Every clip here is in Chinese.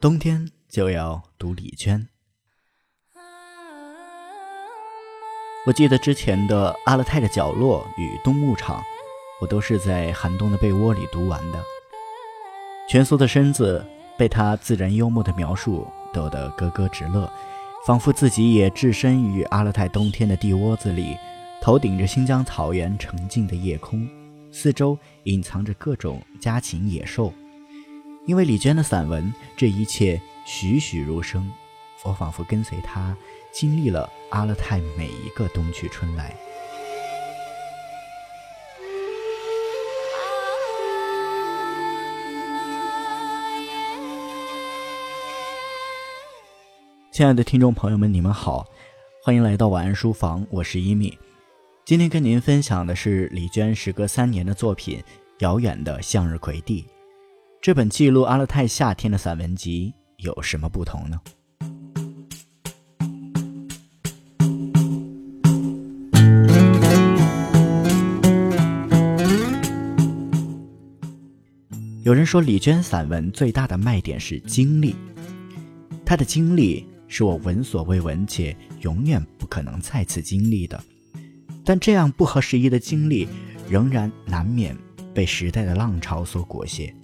冬天就要读李娟。我记得之前的《阿勒泰的角落》与《冬牧场》，我都是在寒冬的被窝里读完的。蜷缩的身子被他自然幽默的描述逗得咯咯直乐，仿佛自己也置身于阿勒泰冬天的地窝子里，头顶着新疆草原澄净的夜空，四周隐藏着各种家禽野兽。因为李娟的散文，这一切栩栩如生，我仿佛跟随她经历了阿勒泰每一个冬去春来。亲爱的听众朋友们，你们好，欢迎来到晚安书房，我是伊米。今天跟您分享的是李娟时隔三年的作品《遥远的向日葵地》。这本记录阿勒泰夏天的散文集有什么不同呢？有人说李娟散文最大的卖点是经历，她的经历是我闻所未闻且永远不可能再次经历的，但这样不合时宜的经历，仍然难免被时代的浪潮所裹挟。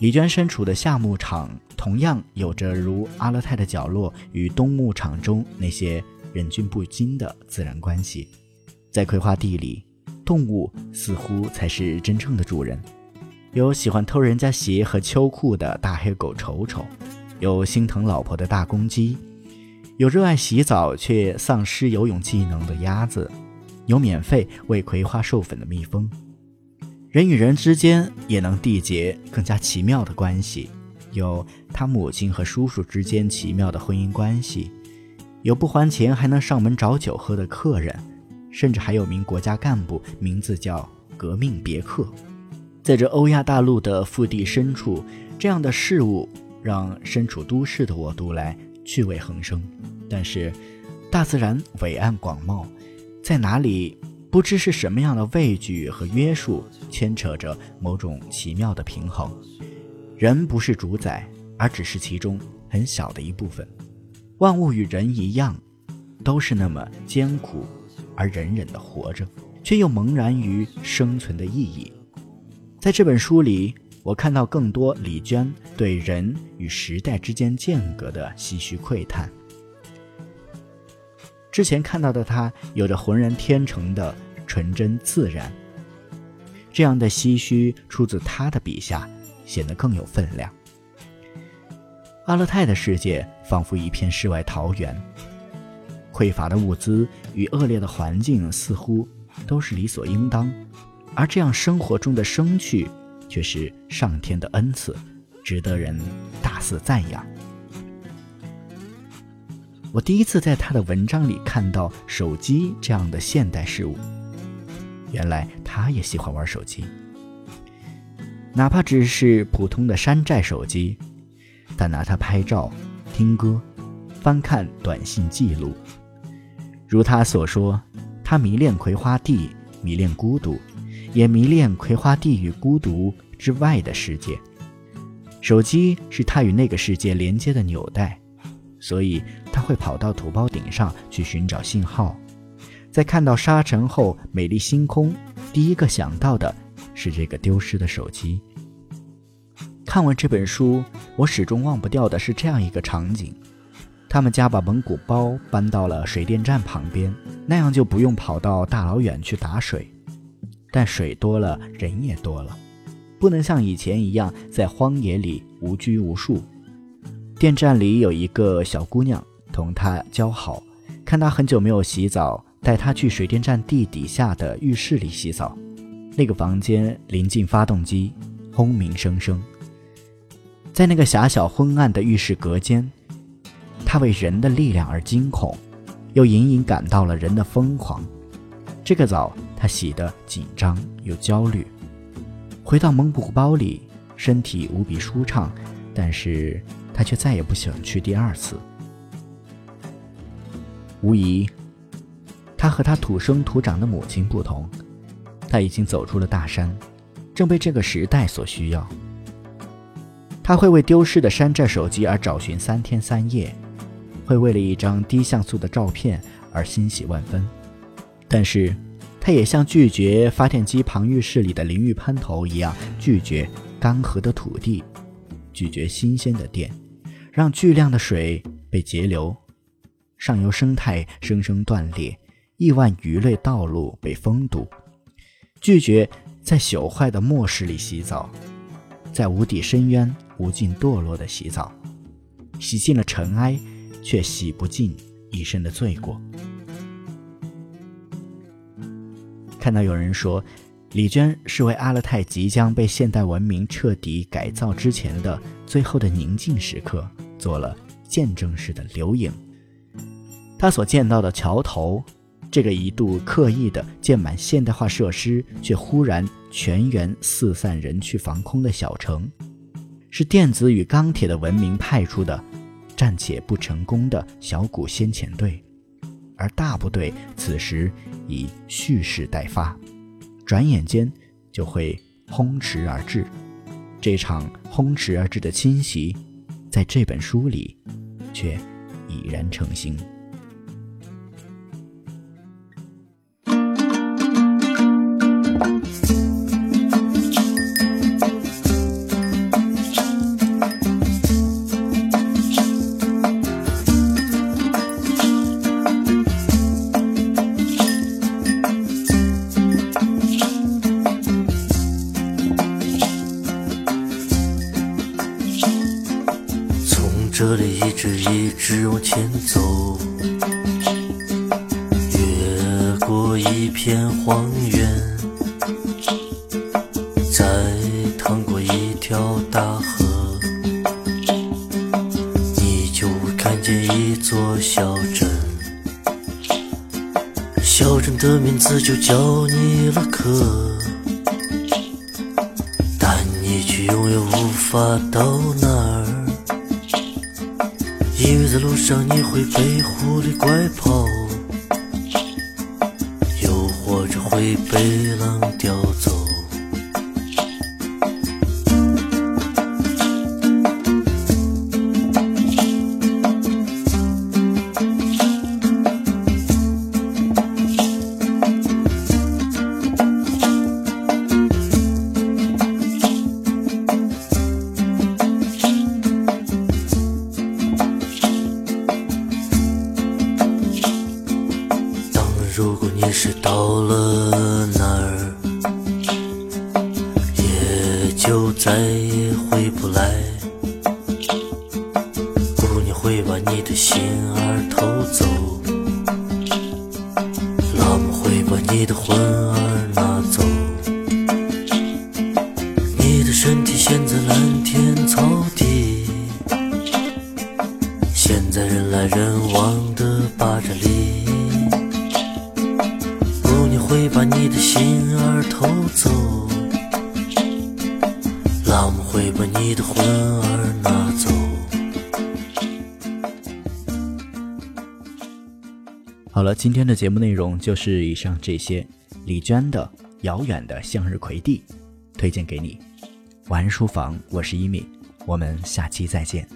李娟身处的夏牧场，同样有着如阿勒泰的角落与冬牧场中那些忍俊不禁的自然关系。在葵花地里，动物似乎才是真正的主人。有喜欢偷人家鞋和秋裤的大黑狗丑丑，有心疼老婆的大公鸡，有热爱洗澡却丧失游泳技能的鸭子，有免费为葵花授粉的蜜蜂。人与人之间也能缔结更加奇妙的关系，有他母亲和叔叔之间奇妙的婚姻关系，有不还钱还能上门找酒喝的客人，甚至还有名国家干部，名字叫革命别克。在这欧亚大陆的腹地深处，这样的事物让身处都市的我读来趣味横生。但是，大自然伟岸广袤，在哪里？不知是什么样的畏惧和约束牵扯着某种奇妙的平衡，人不是主宰，而只是其中很小的一部分。万物与人一样，都是那么艰苦而忍忍地活着，却又茫然于生存的意义。在这本书里，我看到更多李娟对人与时代之间间隔的唏嘘喟叹。之前看到的她，有着浑然天成的纯真自然，这样的唏嘘出自她的笔下，显得更有分量。阿勒泰的世界仿佛一片世外桃源，匮乏的物资与恶劣的环境似乎都是理所应当，而这样生活中的生趣，却是上天的恩赐，值得人大肆赞扬。我第一次在他的文章里看到手机这样的现代事物，原来他也喜欢玩手机，哪怕只是普通的山寨手机，但拿它拍照、听歌、翻看短信记录。如他所说，他迷恋葵花地，迷恋孤独，也迷恋葵花地与孤独之外的世界。手机是他与那个世界连接的纽带。所以他会跑到土包顶上去寻找信号，在看到沙尘后美丽星空，第一个想到的是这个丢失的手机。看完这本书，我始终忘不掉的是这样一个场景：他们家把蒙古包搬到了水电站旁边，那样就不用跑到大老远去打水。但水多了，人也多了，不能像以前一样在荒野里无拘无束。电站里有一个小姑娘，同他交好，看他很久没有洗澡，带他去水电站地底下的浴室里洗澡。那个房间临近发动机，轰鸣声声。在那个狭小昏暗的浴室隔间，他为人的力量而惊恐，又隐隐感到了人的疯狂。这个澡，他洗得紧张又焦虑。回到蒙古包里，身体无比舒畅，但是他却再也不想去第二次。无疑，他和他土生土长的母亲不同，他已经走出了大山，正被这个时代所需要。他会为丢失的山寨手机而找寻三天三夜，会为了一张低像素的照片而欣喜万分，但是，他也像拒绝发电机旁浴室里的淋浴喷头一样，拒绝干涸的土地，拒绝新鲜的电，让巨量的水被截流。上游生态生生断裂，亿万鱼类道路被封堵。拒绝在朽坏的末世里洗澡，在无底深渊无尽堕落的洗澡，洗尽了尘埃，却洗不尽一身的罪过。看到有人说，李娟是为阿勒泰即将被现代文明彻底改造之前的最后的宁静时刻做了见证式的留影。他所见到的桥头，这个一度刻意的建满现代化设施，却忽然全员四散人去防空的小城，是电子与钢铁的文明派出的暂且不成功的小股先遣队，而大部队此时已蓄势待发，转眼间就会轰驰而至。这场轰驰而至的侵袭，在这本书里，却已然成型。这里一直一直往前走，越过一片荒原，再趟过一条大河，你就看见一座小镇。小镇的名字就叫尼勒克，但你却永远无法到那儿。路上你会被狐狸拐跑，又或者会被狼叼即使到了那儿，也就再也回不来。姑娘会把你的心儿偷走，会把你的心儿偷走，老母会把你的魂儿拿走。好了，今天的节目内容就是以上这些。李娟的《遥远的向日葵地》推荐给你。晚安书房，我是一米，我们下期再见。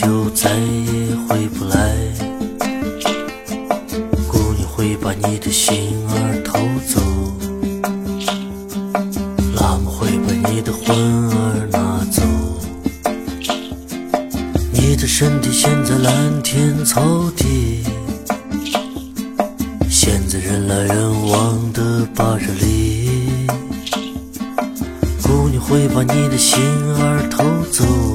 就再也回不来。姑娘会把你的心儿偷走，喇嘛会把你的魂儿拿走。你的身体陷在蓝天草地，现在人来人往的巴扎里。姑娘会把你的心儿偷走。